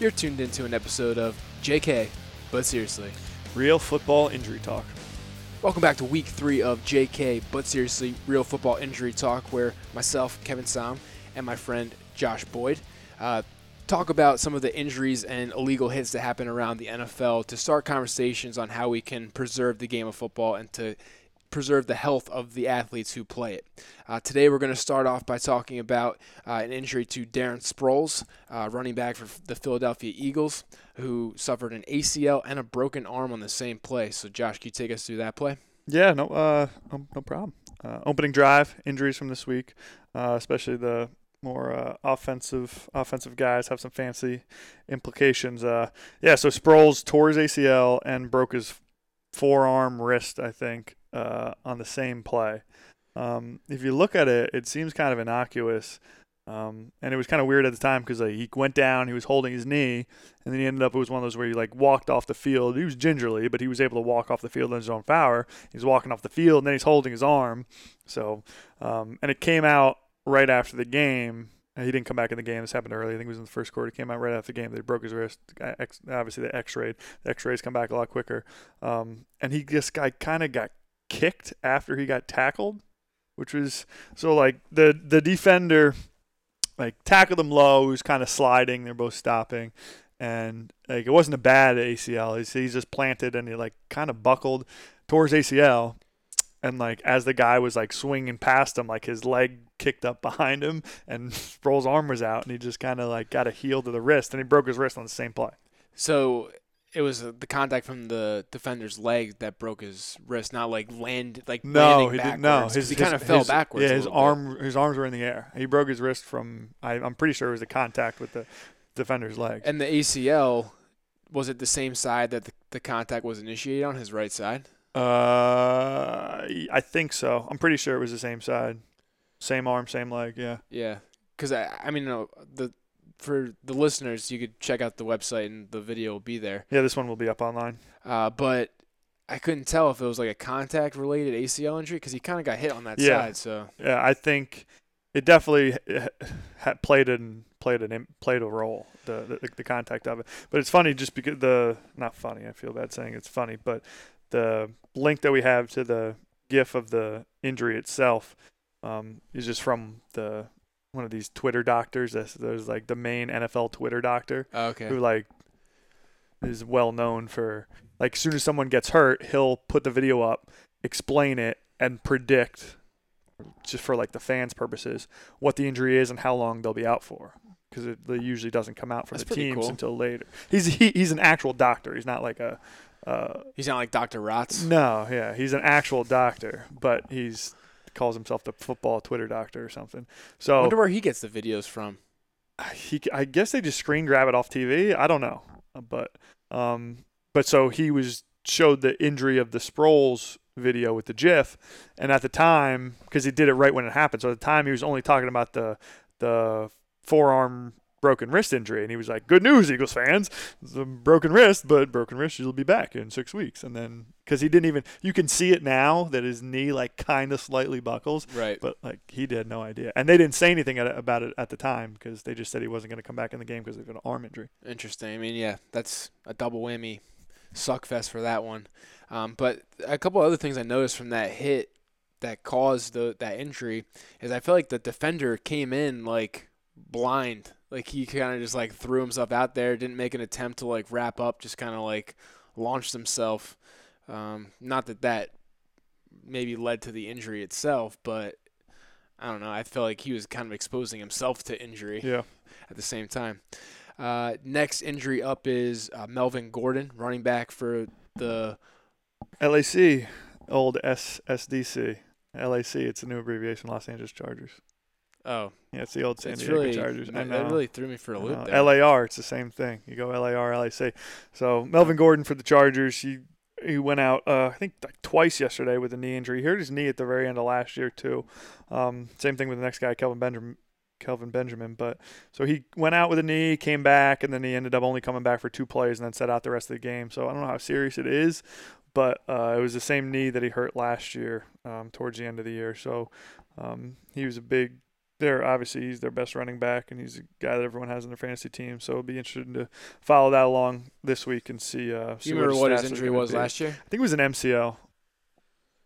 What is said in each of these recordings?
You're tuned into an episode of JK, but seriously. Real football injury talk. Welcome back to week three of JK, but seriously, Real Football Injury Talk, where myself, Kevin Sam, and my friend Josh Boyd uh, talk about some of the injuries and illegal hits that happen around the NFL to start conversations on how we can preserve the game of football and to preserve the health of the athletes who play it. Uh, today, we're going to start off by talking about uh, an injury to Darren Sproles, uh, running back for the Philadelphia Eagles, who suffered an ACL and a broken arm on the same play. So, Josh, can you take us through that play? Yeah, no, uh, no, no problem. Uh, opening drive injuries from this week, uh, especially the more uh, offensive offensive guys have some fancy implications. Uh, yeah, so Sproles tore his ACL and broke his forearm wrist, I think, uh, on the same play. Um, if you look at it, it seems kind of innocuous. Um, and it was kind of weird at the time because like, he went down, he was holding his knee, and then he ended up it was one of those where he like walked off the field. He was gingerly, but he was able to walk off the field in his own power. He's walking off the field, and then he's holding his arm. So, um, and it came out right after the game. He didn't come back in the game. This happened early. I think it was in the first quarter. He came out right after the game. They broke his wrist. Obviously, the X-rayed. The X-rays come back a lot quicker. Um, and he just guy kind of got kicked after he got tackled, which was so like the the defender like tackled him low. He was kind of sliding. They're both stopping, and like it wasn't a bad ACL. He's, he's just planted and he like kind of buckled, towards ACL, and like as the guy was like swinging past him, like his leg kicked up behind him, and Sproles' arm was out, and he just kind of like got a heel to the wrist, and he broke his wrist on the same play. So it was the contact from the defender's leg that broke his wrist, not like land like no, he didn't. No, his, he kind of fell his, backwards. Yeah, his arm, bit. his arms were in the air. He broke his wrist from. I, am pretty sure it was the contact with the defender's leg. And the ACL was it the same side that the, the contact was initiated on his right side? Uh, I think so. I'm pretty sure it was the same side, same arm, same leg. Yeah. Yeah, because I, I mean, the for the listeners, you could check out the website and the video will be there. Yeah, this one will be up online. Uh, but I couldn't tell if it was like a contact related ACL injury because he kind of got hit on that yeah. side. So yeah, I think it definitely played in played an played a role the, the the contact of it. But it's funny just because the not funny. I feel bad saying it's funny, but the link that we have to the GIF of the injury itself um, is just from the one of these Twitter doctors. There's like the main NFL Twitter doctor. Oh, okay. Who like is well known for like as soon as someone gets hurt, he'll put the video up, explain it, and predict just for like the fans' purposes what the injury is and how long they'll be out for. Because it, it usually doesn't come out for That's the teams cool. until later. He's he, he's an actual doctor. He's not like a. Uh, he's not like Dr. Rotz. No, yeah, he's an actual doctor, but he's calls himself the football Twitter doctor or something. So I wonder where he gets the videos from. He, I guess they just screen grab it off TV. I don't know, but um, but so he was showed the injury of the Sproles video with the GIF, and at the time, because he did it right when it happened, so at the time he was only talking about the the forearm broken wrist injury. And he was like, Good news, Eagles fans. It's a broken wrist, but broken wrist, you'll be back in six weeks. And then, because he didn't even, you can see it now that his knee, like, kind of slightly buckles. Right. But, like, he had no idea. And they didn't say anything about it at the time because they just said he wasn't going to come back in the game because of an arm injury. Interesting. I mean, yeah, that's a double whammy suck fest for that one. Um, but a couple other things I noticed from that hit that caused the, that injury is I feel like the defender came in, like, blind like he kind of just like threw himself out there, didn't make an attempt to like wrap up, just kind of like launched himself. Um, not that that maybe led to the injury itself, but I don't know. I felt like he was kind of exposing himself to injury. Yeah. At the same time. Uh, next injury up is uh, Melvin Gordon, running back for the LAC, old SSDC. LAC, it's a new abbreviation, Los Angeles Chargers. Oh, yeah, it's the old San it's Diego really, Chargers. I know. That really threw me for a loop. There. LAR, it's the same thing. You go LAR, LAC. So Melvin Gordon for the Chargers. He he went out, uh, I think, like twice yesterday with a knee injury. He hurt his knee at the very end of last year too. Um, same thing with the next guy, Kelvin Benjamin. Kelvin Benjamin, but so he went out with a knee, came back, and then he ended up only coming back for two plays and then set out the rest of the game. So I don't know how serious it is, but uh, it was the same knee that he hurt last year um, towards the end of the year. So um, he was a big they're obviously he's their best running back, and he's a guy that everyone has in their fantasy team. So it'll be interesting to follow that along this week and see. Uh, see you remember his what his injury was be. last year? I think it was an MCL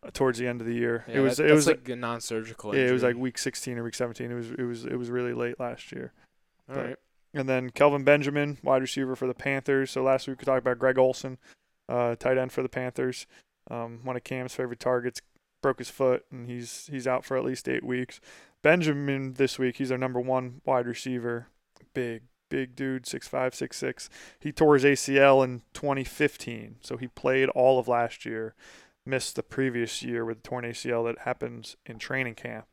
uh, towards the end of the year. Yeah, it was that- it was like a non-surgical. yeah, it was like week 16 or week 17. It was it was it was really late last year. All right. And then Kelvin Benjamin, wide receiver for the Panthers. So last week we talked about Greg Olsen, uh, tight end for the Panthers. Um, one of Cam's favorite targets, broke his foot, and he's he's out for at least eight weeks. Benjamin this week, he's our number one wide receiver. Big, big dude, six five, six six. He tore his ACL in 2015, so he played all of last year. Missed the previous year with the torn ACL that happens in training camp.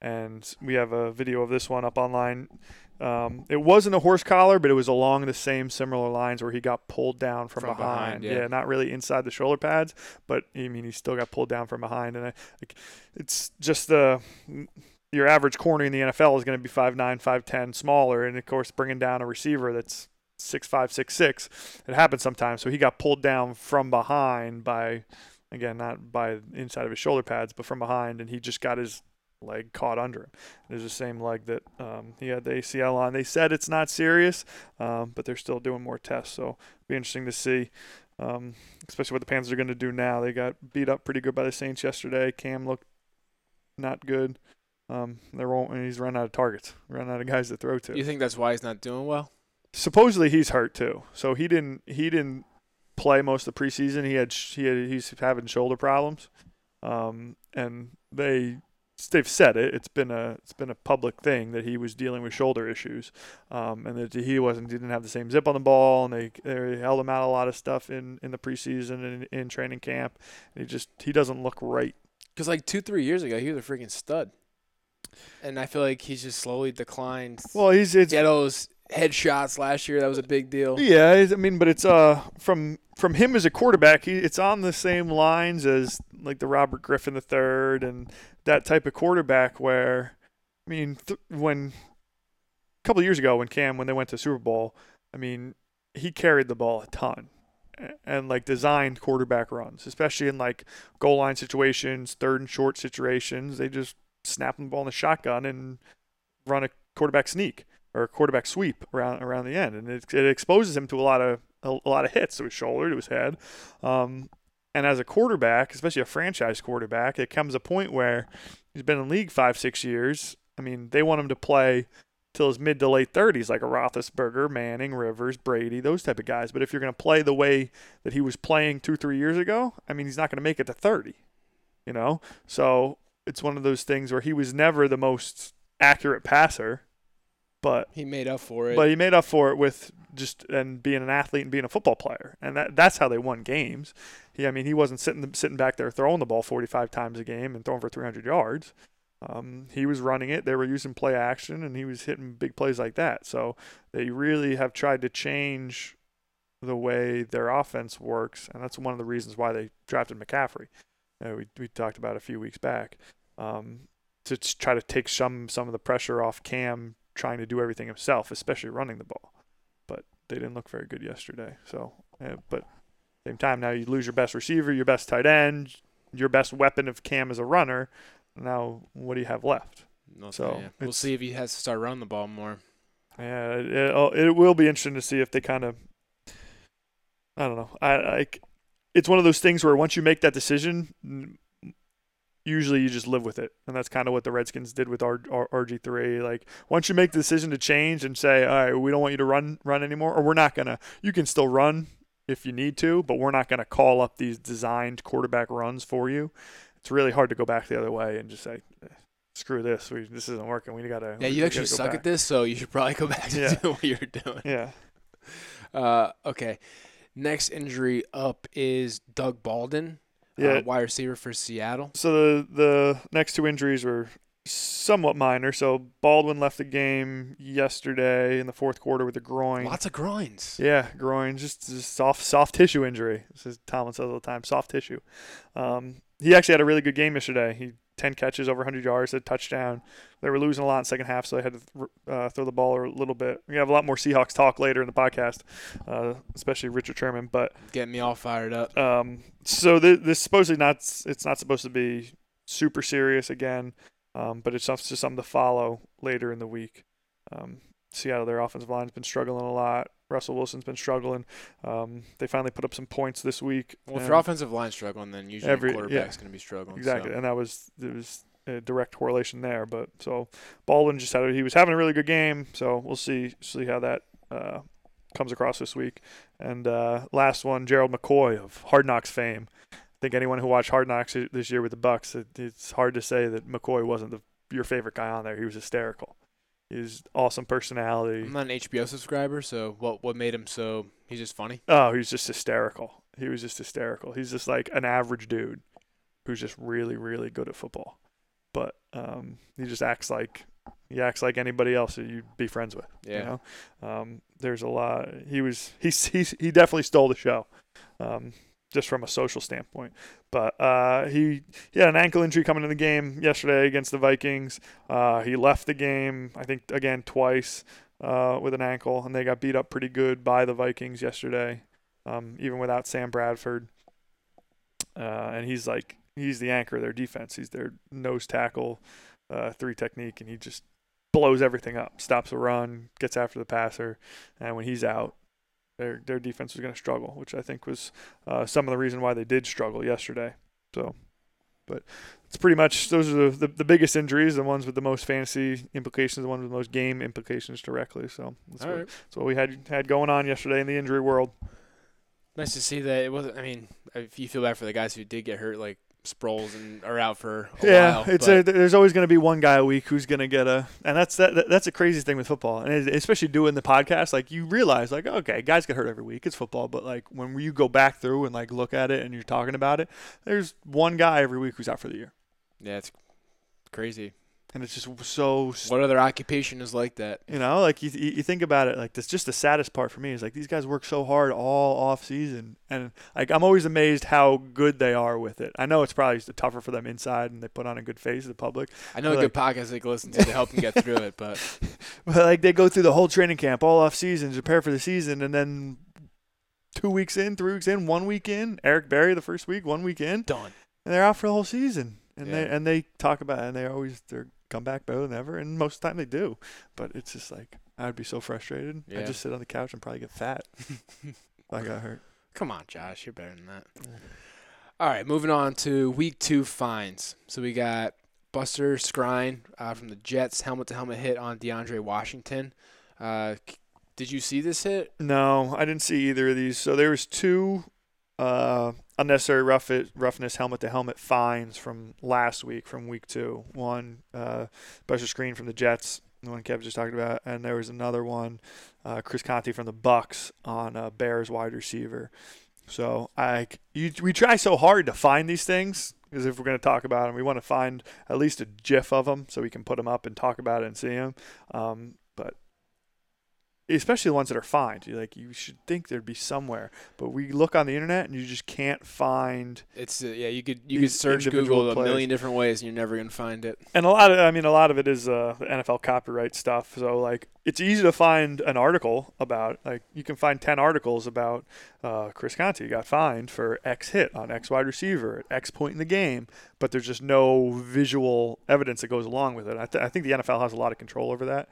And we have a video of this one up online. Um, it wasn't a horse collar, but it was along the same similar lines where he got pulled down from, From behind, behind. yeah. not really inside the shoulder pads, but I mean he still got pulled down from behind. And I, like, it's just the your average corner in the NFL is going to be 5'9", 5'10", smaller, and of course bringing down a receiver that's six five, six six, it happens sometimes. So he got pulled down from behind by, again, not by inside of his shoulder pads, but from behind, and he just got his leg caught under him. It was the same leg that um, he had the ACL on. They said it's not serious, um, but they're still doing more tests. So it'll be interesting to see, um, especially what the Panthers are going to do now. They got beat up pretty good by the Saints yesterday. Cam looked not good. Um, they're all, and he's run out of targets, run out of guys to throw to You think that's why he's not doing well? supposedly he's hurt too. So he didn't he didn't play most of the preseason. He had he had, he's having shoulder problems, um, and they they've said it. It's been a it's been a public thing that he was dealing with shoulder issues, um, and that he wasn't he didn't have the same zip on the ball, and they they held him out a lot of stuff in in the preseason and in, in training camp. And he just he doesn't look right. Because like two, three years ago, he was a freaking stud, and I feel like he's just slowly declined. Well, he's it's he had those headshots last year. That was a big deal. Yeah, I mean, but it's uh from from him as a quarterback, he, it's on the same lines as like the Robert Griffin III and that type of quarterback. Where, I mean, th- when a couple of years ago when Cam when they went to Super Bowl, I mean, he carried the ball a ton and like designed quarterback runs, especially in like goal line situations, third and short situations. They just snap the ball in the shotgun and run a quarterback sneak or a quarterback sweep around around the end, and it, it exposes him to a lot of a, a lot of hits to his shoulder, to his head. Um, and as a quarterback, especially a franchise quarterback, it comes a point where he's been in league five, six years. I mean, they want him to play till his mid to late 30s, like a Roethlisberger, Manning, Rivers, Brady, those type of guys. But if you're going to play the way that he was playing two, three years ago, I mean, he's not going to make it to 30. You know, so it's one of those things where he was never the most accurate passer, but He made up for it. but he made up for it with just and being an athlete and being a football player, and that that's how they won games. He, I mean, he wasn't sitting sitting back there throwing the ball 45 times a game and throwing for 300 yards. Um, he was running it. They were using play action, and he was hitting big plays like that. So they really have tried to change the way their offense works, and that's one of the reasons why they drafted McCaffrey. Uh, we we talked about a few weeks back um, to try to take some some of the pressure off Cam trying to do everything himself, especially running the ball. But they didn't look very good yesterday. So, uh, but same time now you lose your best receiver, your best tight end, your best weapon of Cam as a runner. Now what do you have left? No, so, yeah. we'll see if he has to start running the ball more. Yeah, it, it, it will be interesting to see if they kind of. I don't know. I like. It's one of those things where once you make that decision, usually you just live with it, and that's kind of what the Redskins did with R, R, RG3. Like once you make the decision to change and say, "All right, we don't want you to run run anymore," or we're not gonna. You can still run if you need to, but we're not gonna call up these designed quarterback runs for you. It's really hard to go back the other way and just say. "Eh, Screw this! We this isn't working. We gotta. Yeah, you actually suck back." at this, so you should probably go back to Yeah. doing what you're doing. Yeah. Uh, okay. Next injury up is Doug Baldwin, Yeah. uh, wide receiver for Seattle. So the the next two injuries were somewhat minor. So Baldwin left the game yesterday in the fourth quarter with a groin. Lots of groins. Yeah, groin, just, just soft soft tissue injury. This is Tomlin says all the time, soft tissue. Um, he actually had a really good game yesterday. He ten catches, over 100 yards, a touchdown. They were losing a lot in the second half, so they had to uh, throw the ball a little bit. We have a lot more Seahawks talk later in the podcast, uh, especially Richard Sherman. But Getting me all fired up. um, so th- this supposedly not it's not supposed to be super serious again. Um, but it's just something to follow later in the week. Um, Seattle, their offensive line's been struggling a lot. Russell Wilson's been struggling. Um, they finally put up some points this week. Well, if your offensive line's struggling, then usually Every- the quarterback's yeah. going to be struggling. Exactly, so. and that was there was a direct correlation there. But so Baldwin just had a, he was having a really good game. So we'll see see how that uh, comes across this week. And uh, last one, Gerald McCoy of Hard Knocks fame. I think anyone who watched Hard Knocks this year with the Bucs, it, it's hard to say that McCoy wasn't the, your favorite guy on there. He was hysterical. He's awesome personality. I'm not an HBO subscriber, so what what made him so? He's just funny. Oh, he's just hysterical. He was just hysterical. He's just like an average dude who's just really, really good at football. But um, he just acts like he acts like anybody else that you'd be friends with. Yeah. You know? um, there's a lot. He was he's, he's he definitely stole the show, um, just from a social standpoint. But uh, he he had an ankle injury coming in the game yesterday against the Vikings. Uh, he left the game I think again twice uh, with an ankle, and they got beat up pretty good by the Vikings yesterday, um, even without Sam Bradford. Uh, and he's like he's the anchor of their defense. He's their nose tackle, uh, three technique, and he just blows everything up. Stops a run, gets after the passer, and when he's out, their their defense was going to struggle, which I think was uh, some of the reason why they did struggle yesterday. So, but it's pretty much those are the, the, the biggest injuries, the ones with the most fantasy implications, the ones with the most game implications directly. So that's, what, right. that's what we had had going on yesterday in the injury world. Nice to see that it wasn't. I mean, if you feel bad for the guys who did get hurt, like Sproles and are out for a yeah, while. it's a, there's always going to be one guy a week who's going to get a, and that's that, that- that's a crazy thing with football, and especially doing the podcast. Like you realize, like okay, guys get hurt every week. It's football, but like when you go back through and like look at it and you're talking about it, there's one guy every week who's out for the year, yeah, it's crazy. And it's just so What other occupation is like that? You know, like you, you you think about it, like that's just the saddest part for me is like these guys work so hard all off season, and like I'm always amazed how good they are with it. I know it's probably tougher for them inside, and they put on a good face to the public, I know a Like- good podcast they can listen to to help them get through it, but but like they go through the whole training camp all off season, to prepare for the season, and then two weeks in, three weeks in, one week in, Eric Berry the first week, one week in, done. and they're out for the whole season, and they and they talk about it, and they always they're come back better than ever, and most of the time they do, but it's just like I would be so frustrated. I Yeah. just sit on the couch and probably get fat. I got hurt. Come on, Josh, you're better than that. All right, moving on to week two fines. So we got Buster Skrine uh, from the Jets helmet to helmet hit on DeAndre Washington. Uh, did you see this hit? No, I didn't see either of these. So there was two uh, unnecessary rough roughness helmet to helmet fines from last week, from week two. One uh, Buster Skrine from the Jets, the one Kev just talked about, and there was another one, uh, Chris Conte from the Bucs on a Bears wide receiver. So I, you, we try so hard to find these things because if we're going to talk about them, we want to find at least a GIF of them so we can put them up and talk about it and see them. Um, especially the ones that are fined, you like you should think there'd be somewhere, but we look on the internet and you just can't find. It's uh, yeah, you could you could search Google a million different ways and you're never gonna find it. And a lot of, I mean, a lot of it is uh, NFL copyright stuff. So like, it's easy to find an article about. Like, you can find ten articles about uh, Chris Conte got fined for X hit on X wide receiver at X point in the game, but there's just no visual evidence that goes along with it. I, th- I think the NFL has a lot of control over that.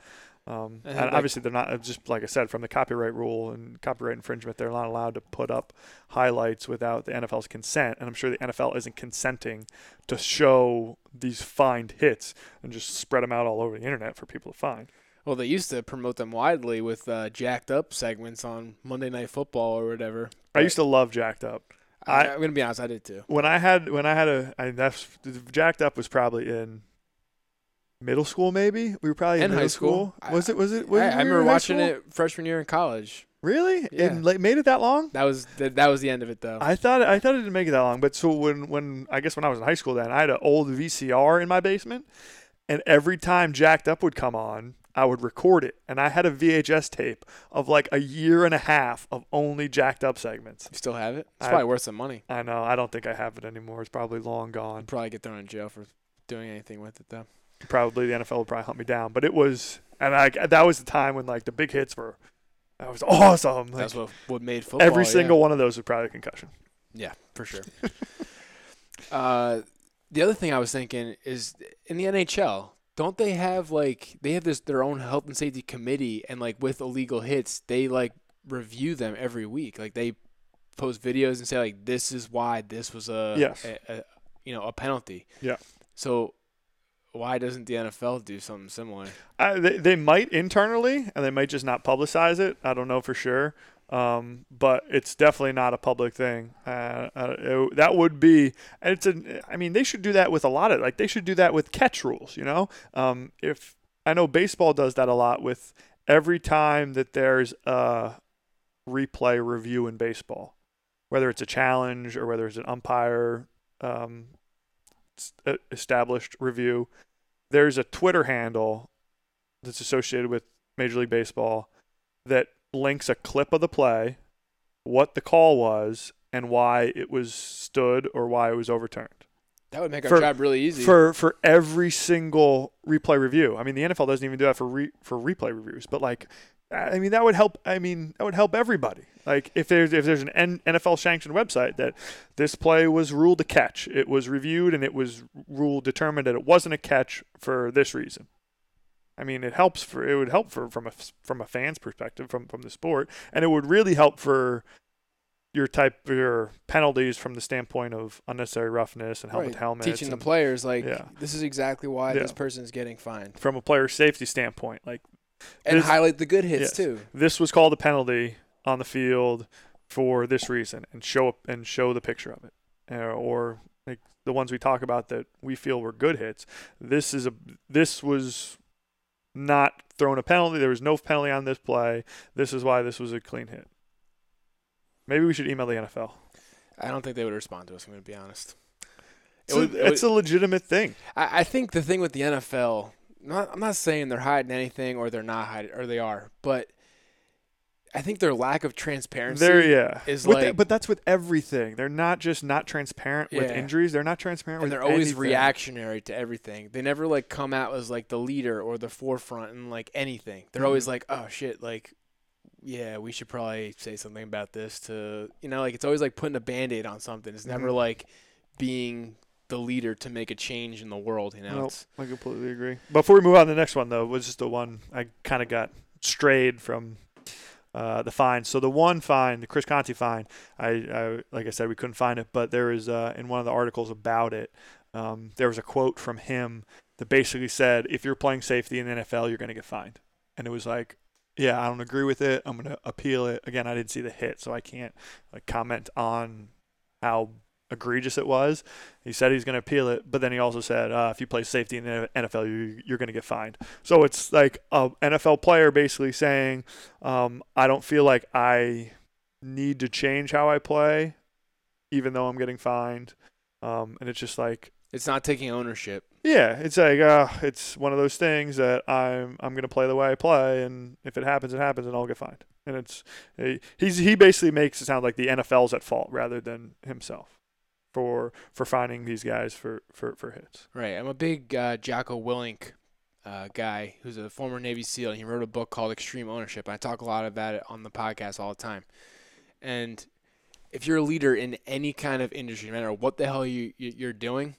Um, And, obviously, they're not uh, just like I said from the copyright rule and copyright infringement. They're not allowed to put up highlights without the NFL's consent, and I'm sure the NFL isn't consenting to show these fined hits and just spread them out all over the internet for people to find. Well, they used to promote them widely with uh, jacked up segments on Monday Night Football or whatever. I used to love Jacked Up. I, I'm gonna be honest, I did too. When I had when I had a I, that's Jacked Up was probably in middle school maybe. We were probably in, In high middle school. Was it was it I, was I it when remember watching school? it freshman year in college. Really? Yeah. And like made it that long? That was that, that was the end of it though. I thought I thought it didn't make it that long, but so when when I guess when I was in high school, then I had an old VCR in my basement, and every time Jacked Up would come on, I would record it, and I had a VHS tape of like a year and a half of only Jacked Up segments. you still have it? It's I- probably worth some money. I know I don't think I have it anymore. It's probably long gone. I'd probably get thrown in jail for doing anything with it though. Probably the NFL would probably hunt me down, but it was, and I that was the time when like the big hits were, that was awesome. Like, That's what what made football. every yeah. single one of those was probably a concussion. Yeah, for sure. uh, The other thing I was thinking is in the NHL, don't they have like they have this their own health and safety committee and like with illegal hits, they like review them every week. Like they post videos and say like this is why this was a, Yes. a, a you know, a penalty. Yeah. So why doesn't the NFL do something similar? I, they, they might internally, and they might just not publicize it. I don't know for sure. Um, but it's definitely not a public thing. Uh, uh, it- that would be, and it's a. I mean, they should do that with a lot of like they should do that with catch rules. You know, um, if I know baseball does that a lot with every time that there's a replay review in baseball, whether it's a challenge or whether it's an umpire um, uh, Uh, established review, there's a Twitter handle that's associated with Major League Baseball that links a clip of the play, what the call was, and why it was stood or why it was overturned. That would make our For- job really easy. For for every single replay review. I mean, the NFL doesn't even do that for re, for replay reviews, but like I mean, that would help. I mean, that would help everybody. Like if there's if there's an NFL sanctioned website that this play was ruled a catch, it was reviewed and it was ruled determined that it wasn't a catch for this reason. I mean, it helps for it would help for from a from a fan's perspective from from the sport, and it would really help for your type your penalties from the standpoint of unnecessary roughness and helmet Right. helmets. Teaching the players like Yeah. this is exactly why Yeah. this is getting fined, from a player safety standpoint, like and This- highlight the good hits yes. too. this was called a penalty on the field for this reason, and show up and show the picture of it, uh, or like the ones we talk about that we feel were good hits. This is a this was not thrown a penalty. There was no penalty on this play. This is why this was a clean hit. Maybe we should email the NFL. I don't think they would respond to us. I'm going to be honest. It's, a, it's a legitimate thing. I, I think the thing with the NFL, not, I'm not saying they're hiding anything or they're not hiding or they are, but I think their lack of transparency. There, yeah. is With like- but that's with everything. They're not just not transparent with injuries. They're not transparent and they're always anything. reactionary to everything. They never like come out as like the leader or the forefront in like anything. They're always Mhm. like, oh shit, like, yeah, we should probably say something about this to, you know, like it's always like putting a band aid on something. It's never Mhm. like being the leader to make a change in the world. You know, Nope. I completely agree. Before we move on to the next one, though, was just the one I kind of got strayed from uh, the fine. So the one fine, the Chris Conte fine, I, I like I said, we couldn't find it, but there is uh, in one of the articles about it, um, there was a quote from him that basically said, "If you're playing safety in the NFL, you're going to get fined," and it was like. Yeah, I don't agree with it. I'm gonna appeal it. Again, I didn't see the hit, so I can't like comment on how egregious it was. He said he's going to appeal it, but then he also said uh, if you play safety in the NFL, you, you're going to get fined. So it's like a NFL player basically saying, um, I don't feel like I need to change how I play, even though I'm getting fined. Um, and it's just like, it's not taking ownership. yeah, it's like uh, it's one of those things that I'm I'm going to play the way I play, and if it happens, it happens, and I'll get fined. And it's he- he's he basically makes it sound like the NFL's at fault rather than himself for for finding these guys for for for hits. Right. I'm a big uh, Jocko Willink uh, guy who's a former Navy SEAL. And he wrote a book called Extreme Ownership. I talk a lot about it on the podcast all the time. And if you're a leader in any kind of industry, no matter what the hell you, you you're doing,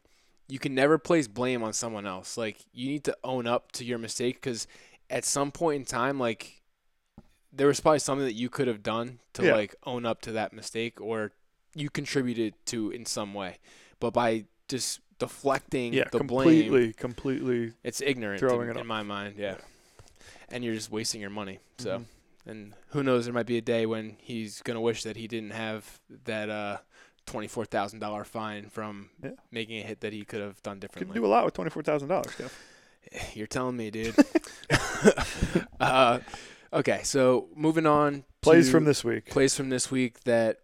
you can never place blame on someone else. Like you need to own up to your mistake because at some point in time, like there was probably something that you could have done to Yeah. like own up to that mistake or you contributed to in some way. But by just deflecting Yeah, the completely, blame, completely. it's ignorant throwing in, it in my mind. Yeah, and you're just wasting your money. So, Mhm. and who knows? There might be a day when he's gonna wish that he didn't have that uh, twenty-four thousand dollar fine from Yeah. making a hit that he could have done Could differently. do a lot with twenty four thousand dollars. You're telling me, dude. uh, okay, so moving on. Plays from this week. plays from this week that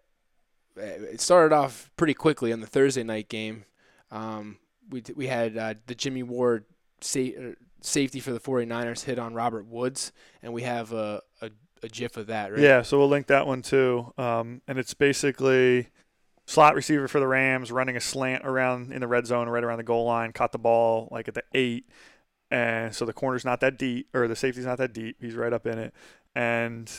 it started off pretty quickly on the Thursday night game. Um, we we had uh, the Jimmy Ward sa- uh, safety for the 49ers hit on Robert Woods, and we have a a, a GIF of that, right? Yeah, so we'll link that one too. Um, and it's basically slot receiver for the Rams running a slant around in the red zone, right around the goal line, caught the ball like at the eight, and so the corner's not that deep or the safety's not that deep. He's right up in it, and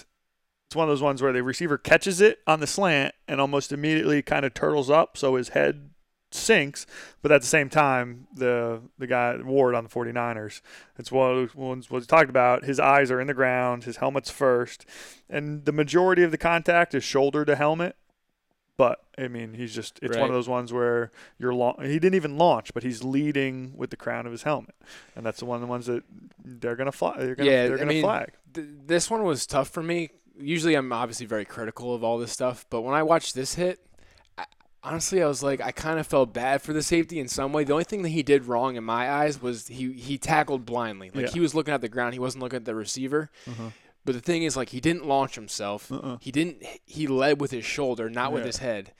it's one of those ones where the receiver catches it on the slant and almost immediately kind of turtles up, so his head sinks. But at the same time, the the guy Ward on the 49ers, it's one of those ones was talked about. His eyes are in the ground, his helmet's first, and the majority of the contact is shoulder to helmet. But I mean, he's just it's Right. one of those ones where you're la- he didn't even launch, but he's leading with the crown of his helmet, and that's the one of the ones that they're gonna fly. They're gonna, Yeah, they're I gonna mean, flag. Th- this one was tough for me. Usually, I'm obviously very critical of all this stuff, but when I watched this hit, I, honestly, I was like, I kind of felt bad for the safety in some way. The only thing that he did wrong in my eyes was he he tackled blindly. Like Yeah. he was looking at the ground, he wasn't looking at the receiver. Uh-huh. But the thing is, like, he didn't launch himself. Uh-uh. He didn't. He led with his shoulder, not with his head.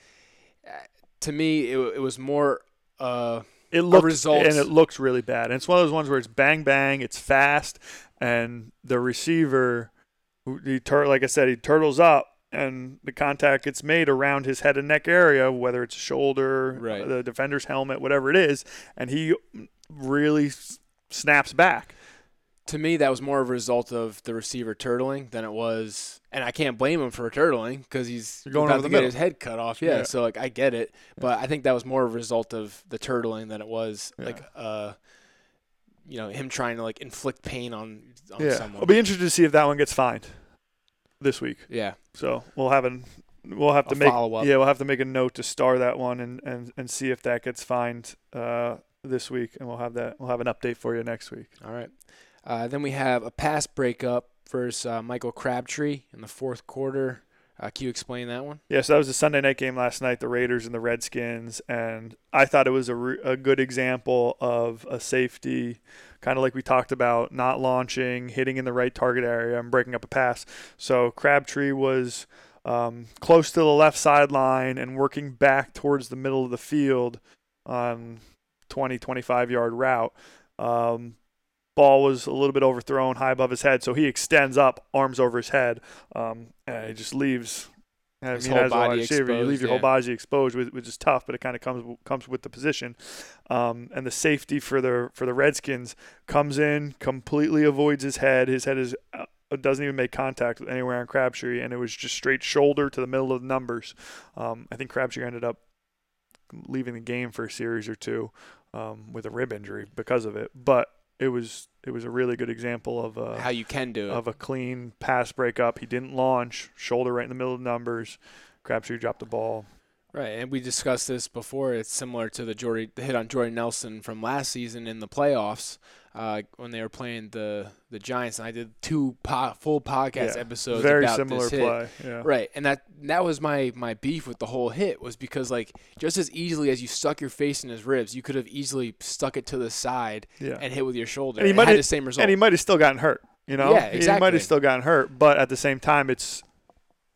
Uh, to me, it, it was more. Uh, It looked result- and it looks really bad. And it's one of those ones where it's bang bang, it's fast, and the receiver, he tur- like I said, he turtles up, and the contact gets made around his head and neck area, whether it's shoulder, Right. the defender's helmet, whatever it is, and he really snaps back. to me, that was more of a result of the receiver turtling than it was, and I can't blame him for turtling because he's You're going about to get middle. his head cut off. Yeah, Yeah. so like I get it, but I think that was more of a result of the turtling than it was Yeah. like uh, you know, him trying to like inflict pain on on Yeah, someone. I'll be interested to see if that one gets fined this week. yeah, So we'll have an we'll have to A make follow-up. yeah we'll have to make a note to star that one and and and see if that gets fined uh, this week, and we'll have that we'll have an update for you next week. all right. Uh, then we have a pass breakup versus uh, Michael Crabtree in the fourth quarter. Uh, can you explain that one? Yeah, so that was a Sunday night game last night, the Raiders and the Redskins, and I thought it was a, re- a good example of a safety, kind of like we talked about, not launching, hitting in the right target area, and breaking up a pass. So Crabtree was um, close to the left sideline and working back towards the middle of the field on 20, 25 yard route. Um, ball was a little bit overthrown high above his head, so he extends up, arms over his head, um, and he just leaves. I His mean, as a wide body receiver, you leave your yeah. whole body exposed, which, which is tough, but it kind of comes comes with the position. Um, and the safety for the for the Redskins comes in, completely avoids his head. His head is uh, doesn't even make contact with anywhere on Crabtree, and it was just straight shoulder to the middle of the numbers. Um, I think Crabtree ended up leaving the game for a series or two um, with a rib injury because of it, but it was it was a really good example of a How you can do it? of a clean pass breakup. He didn't launch, shoulder right in the middle of the numbers. Crabtree dropped the ball. Right, and we discussed this before. It's similar to the Jordy the hit on Jordy Nelson from last season in the playoffs uh, when they were playing the the Giants. And I did two po- full podcast Yeah, episodes Very about similar this hit. play. Yeah. Right, and that that was my my beef with the whole hit was because like just as easily as you stuck your face in his ribs, you could have easily stuck it to the side Yeah. and hit with your shoulder. And he and might had have- the same result. And he might have still gotten hurt. You know, Yeah, He might have still gotten hurt, but at the same time, it's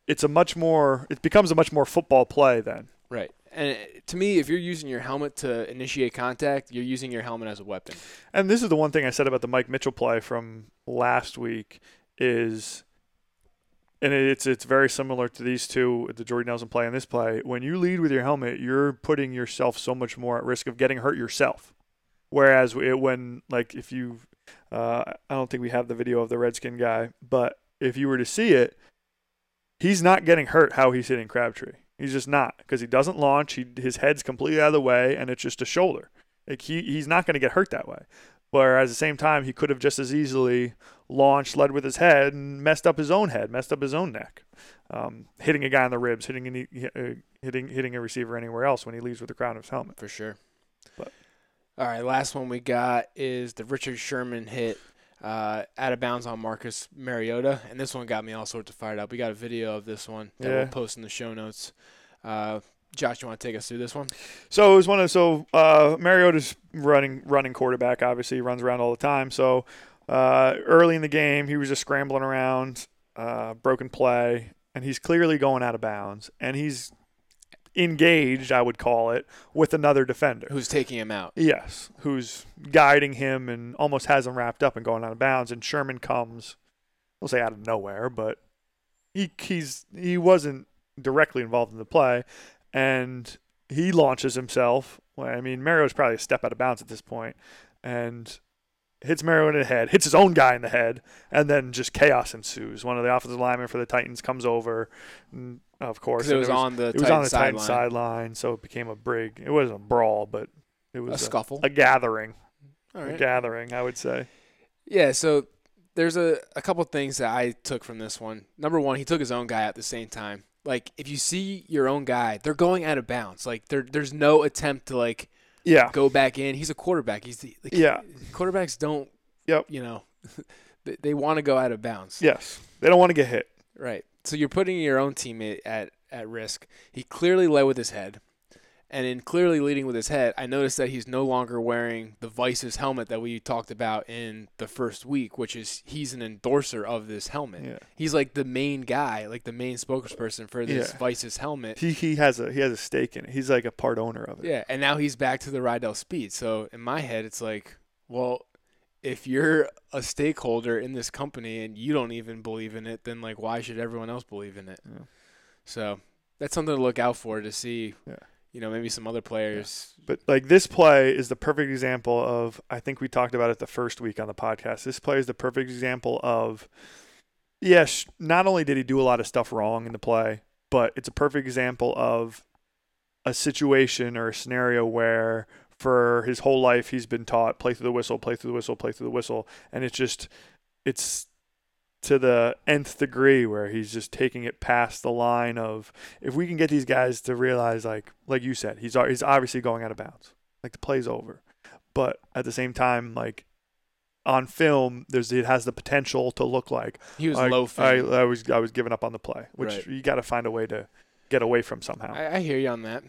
it's a much more. It becomes a much more football play then. right, and to me, if you're using your helmet to initiate contact, you're using your helmet as a weapon. And this is the one thing I said about the Mike Mitchell play from last week is, and it's it's very similar to these two, the Jordy Nelson play and this play. When you lead with your helmet, you're putting yourself so much more at risk of getting hurt yourself. Whereas it, when like if you, uh, I don't think we have the video of the Redskin guy, but if you were to see it, he's not getting hurt how he's hitting Crabtree. He's just not because he doesn't launch. He his head's completely out of the way, and it's just a shoulder. Like he he's not going to get hurt that way. Whereas at the same time, he could have just as easily launched, led with his head, and messed up his own head, messed up his own neck, um, hitting a guy in the ribs, hitting any, uh, hitting hitting a receiver anywhere else when he leaves with the crown of his helmet. for sure. But- all right, last one we got is the Richard Sherman hit uh, out of bounds on Marcus Mariota, and this one got me all sorts of fired up. We got a video of this one that Yeah. we'll post in the show notes. Uh, Josh, you want to take us through this one? So it was one of so uh, Mariota's running running quarterback. Obviously, he runs around all the time. So uh, early in the game, he was just scrambling around, uh, broken play, and he's clearly going out of bounds, and he's engaged, I would call it, with another defender. Who's taking him out? Yes, who's guiding him and almost has him wrapped up and going out of bounds. And Sherman comes, we'll say out of nowhere, but he he's he wasn't directly involved in the play, and he launches himself. I mean, Mario's probably a step out of bounds at this point, and hits Mario in the head, hits his own guy in the head, and then just chaos ensues. One of the offensive linemen for the Titans comes over, and of course. It and was, on the it was on the Titans sideline. so it became a brig. It wasn't a brawl, but it was a, scuffle. a gathering. A gathering, I would say. Yeah, so there's a, a couple things that I took from this one. Number one, he took his own guy at the same time. Like, if you see your own guy, they're going out of bounds. Like, there, there's no attempt to, like, Yeah. go back in. He's a quarterback. He's the, like, Yeah. Quarterbacks don't, Yep. you know, they, they want to go out of bounds. Yes. They don't want to get hit. Right. So you're putting your own teammate at, at risk. He clearly led with his head. And in clearly leading with his head, I noticed that he's no longer wearing the VICIS helmet that we talked about in the first week, which is he's an endorser of this helmet. Yeah. He's like the main guy, like the main spokesperson for this Yeah. VICIS helmet. He he has a he has a stake in it. He's like a part owner of it. Yeah, and now he's back to the Riddell Speed. So in my head, it's like, well, if you're a stakeholder in this company and you don't even believe in it, then like, why should everyone else believe in it? Yeah. So that's something to look out for to see. Yeah. You know, maybe some other players. But like this play is the perfect example of I think we talked about it the first week on the podcast. This play is the perfect example of yes, not only did he do a lot of stuff wrong in the play, but it's a perfect example of a situation or a scenario where for his whole life he's been taught play through the whistle, play through the whistle, play through the whistle, and it's just it's to the nth degree where he's just taking it past the line of if we can get these guys to realize like like you said he's he's obviously going out of bounds like the play's over but at the same time like on film there's it has the potential to look like He was I, low I. I was I was giving up on the play which Right. you got to find a way to get away from somehow I, I hear you on that.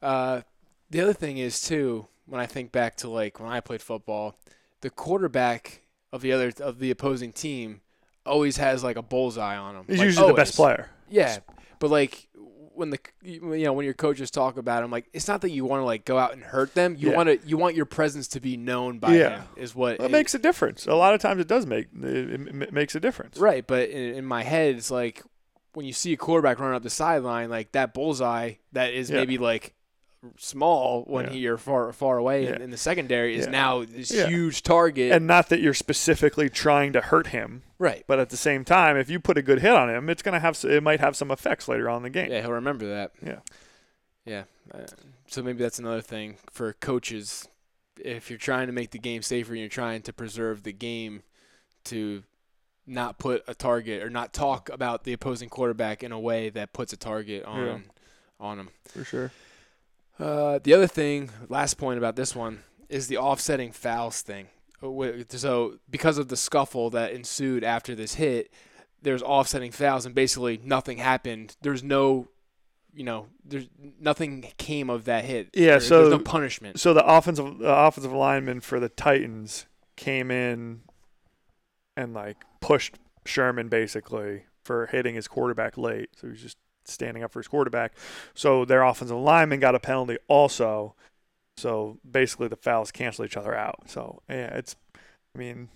Uh, the other thing is too, when I think back to like when I played football, the quarterback of the other of the opposing team always has like a bullseye on him. he's Like, usually the best player Yeah, but like when the you know when your coaches talk about him, like it's not that you want to like go out and hurt them. You Yeah. want to you want your presence to be known by Yeah. him. Is what that it- makes a difference a lot of times it does make it, it, it makes a difference right. But in, in my head, it's like when you see a quarterback running up the sideline, like that bullseye that is Yeah. maybe like small when Yeah. you're far far away in, Yeah. in the secondary is Yeah. now this huge target. and not that you're specifically trying to hurt him right. but at the same time if you put a good hit on him it's going to have it might have some effects later on in the game Yeah, he'll remember that. Yeah. Yeah. Uh, so maybe that's another thing for coaches. If you're trying to make the game safer and you're trying to preserve the game, to not put a target or not talk about the opposing quarterback in a way that puts a target on Yeah. on him. for sure Uh, the other thing, last point about this one, is the offsetting fouls thing. Uh, So because of the scuffle that ensued after this hit, there's offsetting fouls, and basically nothing happened. There's no, you know, there's nothing came of that hit. Yeah, There- so- there's no punishment. So the offensive the offensive lineman for the Titans came in and like pushed Sherman basically for hitting his quarterback late. So he was just standing up for his quarterback. So their offensive lineman got a penalty also. So basically the fouls cancel each other out. So yeah, it's I mean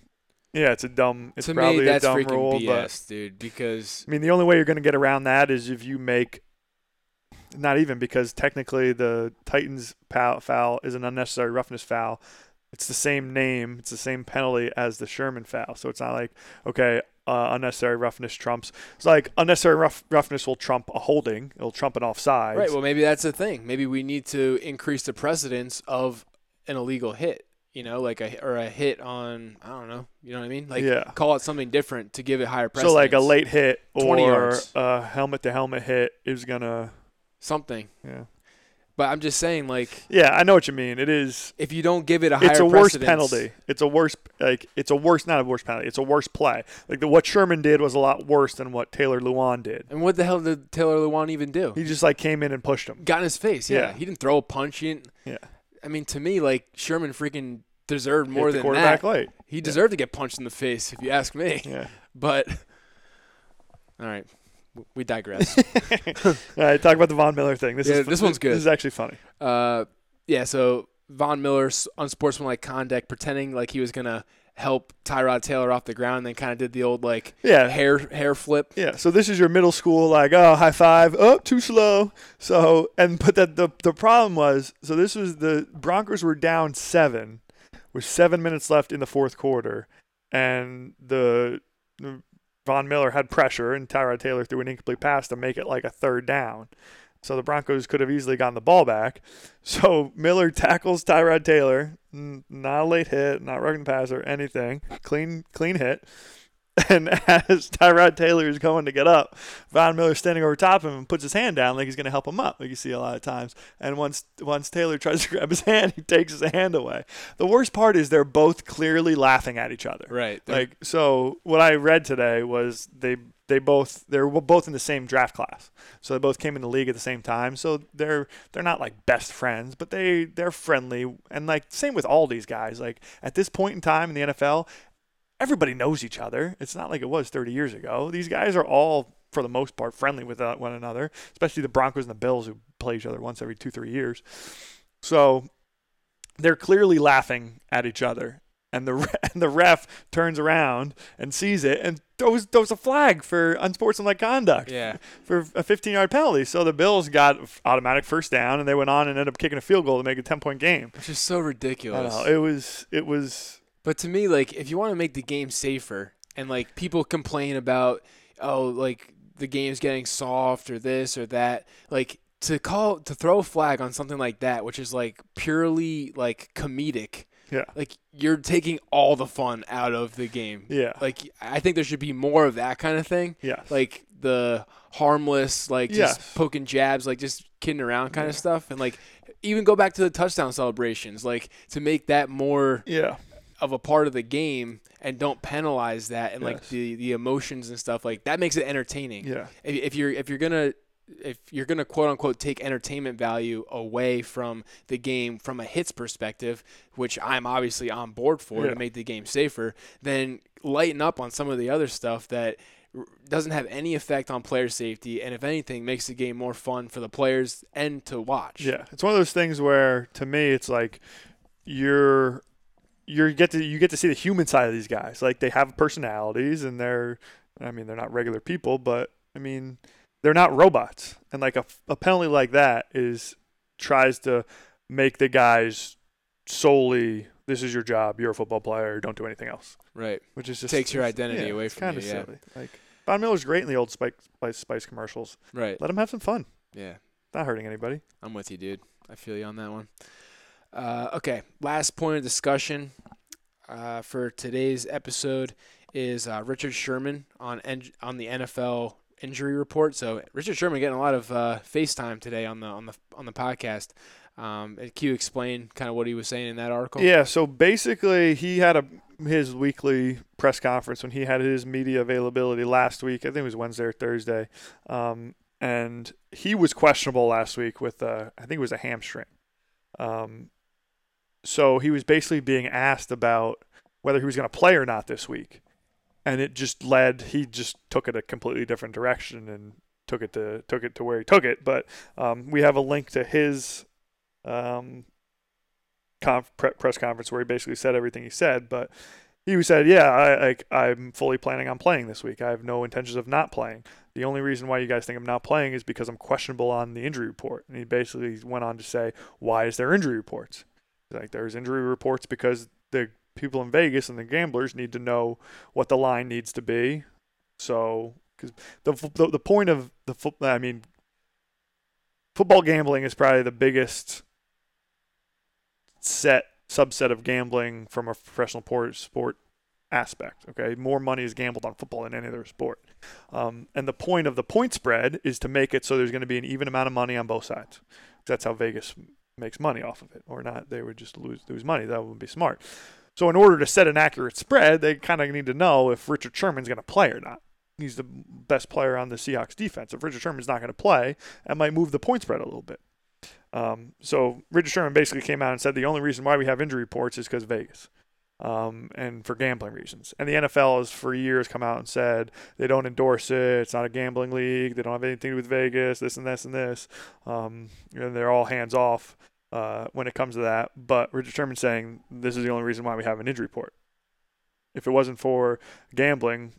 yeah, it's a dumb it's to probably me, that's a dumb freaking rule, BS, but dude. Because I mean, the only way you're going to get around that is if you make not even because technically the Titans foul, foul is an unnecessary roughness foul. It's the same name, it's the same penalty as the Sherman foul. So it's not like okay, uh, unnecessary roughness trumps. It's like unnecessary rough, roughness will trump a holding. It'll trump an offside. right, well, maybe that's the thing. Maybe we need to increase the precedence of an illegal hit. You know, like a or a hit on I don't know. You know what I mean? Like Yeah. call it something different to give it higher precedence. so like a late hit 20 or yards. a helmet to helmet hit is gonna something. yeah But I'm just saying, like, yeah I know what you mean. It is if you don't give it a higher it's a worse penalty. It's a worse like it's a worse not a worse penalty. It's a worse play. Like the, what Sherman did was a lot worse than what Taylor Lewan did. And what the hell did Taylor Lewan even do? He just like came in and pushed him. got in his face. Yeah. Yeah. he didn't throw a punch. He didn't, Yeah, I mean, to me, like Sherman freaking deserved Hit more the than quarterback that. late. He deserved to get punched in the face, if you ask me. Yeah. But all right, we digress. All right, talk about the Von Miller thing. This Yeah, is this one's good. This is actually funny. uh, yeah, so Von Miller's unsportsmanlike conduct, pretending like he was gonna help Tyrod Taylor off the ground, and then kind of did the old like Yeah. hair hair flip. Yeah, so this is your middle school, like, oh, high five, oh, too slow. So, and but that the the problem was, so this was the Broncos were down seven, with seven minutes left in the fourth quarter, and the Von Miller had pressure, and Tyrod Taylor threw an incomplete pass to make it like a third down. So the Broncos could have easily gotten the ball back. So Miller tackles Tyrod Taylor, not a late hit, not a rushing pass or anything, clean clean hit. And as Tyrod Taylor is going to get up, Von Miller standing over top of him and puts his hand down like he's going to help him up, like you see a lot of times. And once once Taylor tries to grab his hand, he takes his hand away. The worst part is they're both clearly laughing at each other. Right. Like so, what I read today was they they both they're both in the same draft class, so they both came in the league at the same time. So they're they're not like best friends, but they they're friendly and like same with all these guys. Like at this point in time in the NFL, everybody knows each other. It's not like it was 30 years ago. These guys are all for the most part friendly with uh, one another, especially the Broncos and the Bills who play each other once every two three years. So they're clearly laughing at each other and the and the ref turns around and sees it and throws throws a flag for unsportsmanlike conduct. Yeah. For a 15 yard penalty. So the Bills got automatic first down and they went on and ended up kicking a field goal to make a 10 point game. Which is so ridiculous. Know, it was it was. But to me, like if you want to make the game safer and like people complain about oh like the game's getting soft or this or that like to call to throw a flag on something like that which is like purely like comedic yeah. Like you're taking all the fun out of the game. Yeah. Like I think there should be more of that kind of thing. Yeah. Like the harmless, like just Yes. poking jabs, like just kidding around kind Yeah. of stuff, and like even go back to the touchdown celebrations, like to make that more Yeah. Of a part of the game and don't penalize that and like the the emotions and stuff like that makes it entertaining Yeah. if, if you're if you're gonna if you're gonna quote unquote take entertainment value away from the game from a hits perspective, which I'm obviously on board for Yeah. to make the game safer, then lighten up on some of the other stuff that doesn't have any effect on player safety, and if anything, makes the game more fun for the players and to watch. Yeah, it's one of those things where to me it's like you're you get to you get to see the human side of these guys. Like they have personalities and they're I mean they're not regular people, but I mean they're not robots. And like a, a penalty like that is tries to make the guys solely this is your job, you're a football player, don't do anything else. Right. Which is just Takes your identity yeah, away from kinda you, yeah. silly. Like Von Miller's great in the old Spice Spice, Spice commercials. Right. Let him have some fun. Yeah. Not hurting anybody. I'm with you, dude. I feel you on that one. Uh, okay, last point of discussion uh, for today's episode is uh, Richard Sherman on en- on the NFL injury report. So Richard Sherman getting a lot of uh, FaceTime today on the on the on the podcast. Um, can you explain kind of what he was saying in that article? Yeah, so basically he had a his weekly press conference when he had his media availability last week. I think it was Wednesday or Thursday. Um, and he was questionable last week with uh, I think it was a hamstring. Um, so he was basically being asked about whether he was going to play or not this week. And it just led he just took it a completely different direction and took it to took it to where he took it. But um, we have a link to his um, conf- press conference where he basically said everything he said. But he said, "Yeah, I, like I'm fully planning on playing this week. I have no intentions of not playing. The only reason why you guys think I'm not playing is because I'm questionable on the injury report." And he basically went on to say, "Why is there injury reports? Like there's injury reports because the people in Vegas and the gamblers need to know what the line needs to be. So, because the, the the point of the football, I mean, football gambling is probably the biggest set subset of gambling from a professional por- sport aspect. Okay, more money is gambled on football than any other sport, um, and the point of the point spread is to make it so there's going to be an even amount of money on both sides. That's how Vegas makes money off of it, or not, they would just lose lose money. That wouldn't be smart. So in order to set an accurate spread, they kind of need to know if Richard Sherman's going to play or not. He's the best player on the Seahawks defense. If Richard Sherman's not going to play, that might move the point spread a little bit. Um, so Richard Sherman basically came out and said the only reason why we have injury reports is because Vegas, um, and for gambling reasons. And the NFL has for years come out and said they don't endorse it. It's not a gambling league. They don't have anything to do with Vegas. This and this and this. Um, and they're all hands off uh, when it comes to that. But Richard Sherman saying this is the only reason why we have an injury report. If it wasn't for gambling,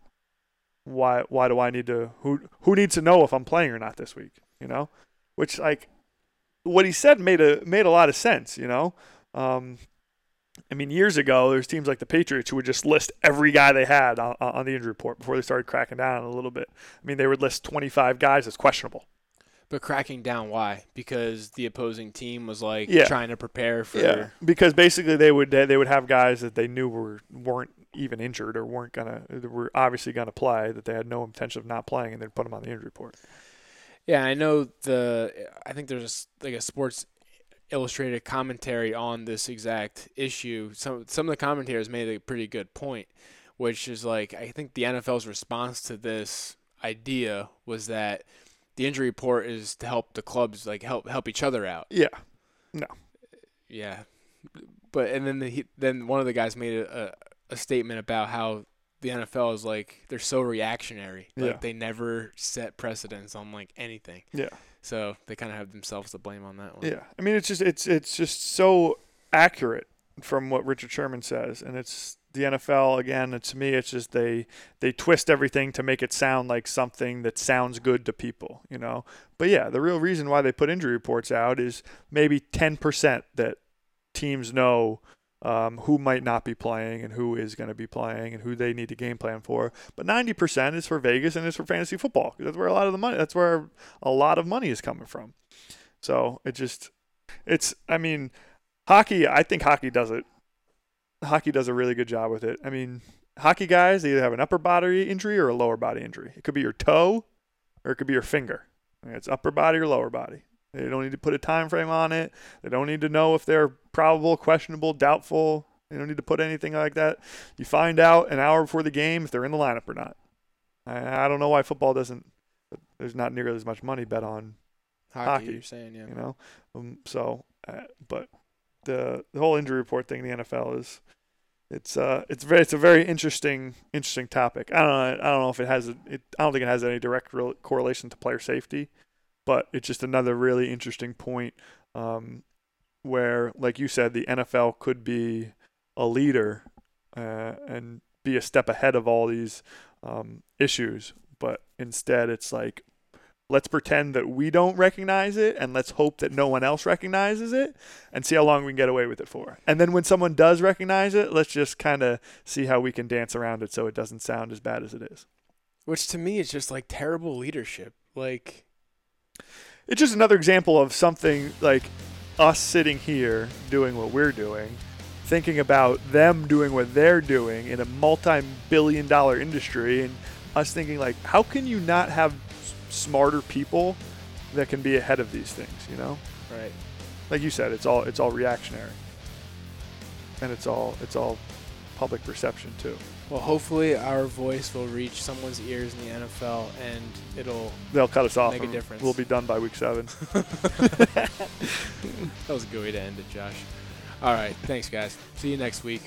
why why do I need to who who needs to know if I'm playing or not this week? You know, which like what he said made a made a lot of sense. You know, um, I mean, years ago, there's teams like the Patriots who would just list every guy they had on, on the injury report before they started cracking down a little bit. I mean, they would list 25 guys as questionable. But cracking down, why? Because the opposing team was like Yeah. trying to prepare for. Yeah, because basically they would they would have guys that they knew were weren't even injured or weren't gonna were obviously gonna play that they had no intention of not playing and they'd put them on the injury report. Yeah, I know the. I think there's like a Sports Illustrated commentary on this exact issue. Some some of the commentators made a pretty good point, which is like I think the NFL's response to this idea was that the injury report is to help the clubs like help help each other out. Yeah, No. Yeah, but and then the, he, then one of the guys made a, a, a statement about how the NFL is like they're so reactionary, like Yeah. they never set precedents on like anything. yeah, So they kind of have themselves to blame on that one. yeah. I mean, it's just it's it's just so accurate from what Richard Sherman says, and it's the NFL again. To me, it's just they they twist everything to make it sound like something that sounds good to people, you know. But yeah, the real reason why they put injury reports out is maybe ten percent that teams know um, who might not be playing and who is going to be playing and who they need to game plan for. But 90% is for Vegas and it's for fantasy football That's where a lot of the money. That's where a lot of money is coming from. So it just, it's. I mean, hockey. I think hockey does it. Hockey does a really good job with it. I mean, hockey guys they either have an upper body injury or a lower body injury. It could be your toe, or it could be your finger. It's upper body or lower body. They don't need to put a time frame on it. They don't need to know if they're probable, questionable, doubtful. They don't need to put anything like that. You find out an hour before the game if they're in the lineup or not. I, I don't know why football doesn't. There's not nearly as much money bet on, Hockey, Hockey, you're saying, yeah. you know. Um, so, uh, but the the whole injury report thing in the NFL is it's uh it's very it's a very interesting interesting topic. I don't know I don't know if it has it I don't think it has any direct rel correlation to player safety, but it's just another really interesting point um, where, like you said, the NFL could be a leader uh, and be a step ahead of all these um, issues, but instead it's like let's pretend that we don't recognize it and let's hope that no one else recognizes it and see how long we can get away with it for. And then when someone does recognize it, let's just kind of see how we can dance around it so it doesn't sound as bad as it is. Which to me is just like terrible leadership. Like, It's just another example of something like us sitting here doing what we're doing, thinking about them doing what they're doing in a multi-billion dollar industry and us thinking like how can you not have smarter people that can be ahead of these things, you know? right. like you said, it's all it's all reactionary, and it's all it's all public perception too. Well, hopefully our voice will reach someone's ears in the NFL and it'll. They'll cut us off. Make a difference. We'll be done by week seven. that was a good way to end it, Josh. All right. Thanks, guys. See you next week.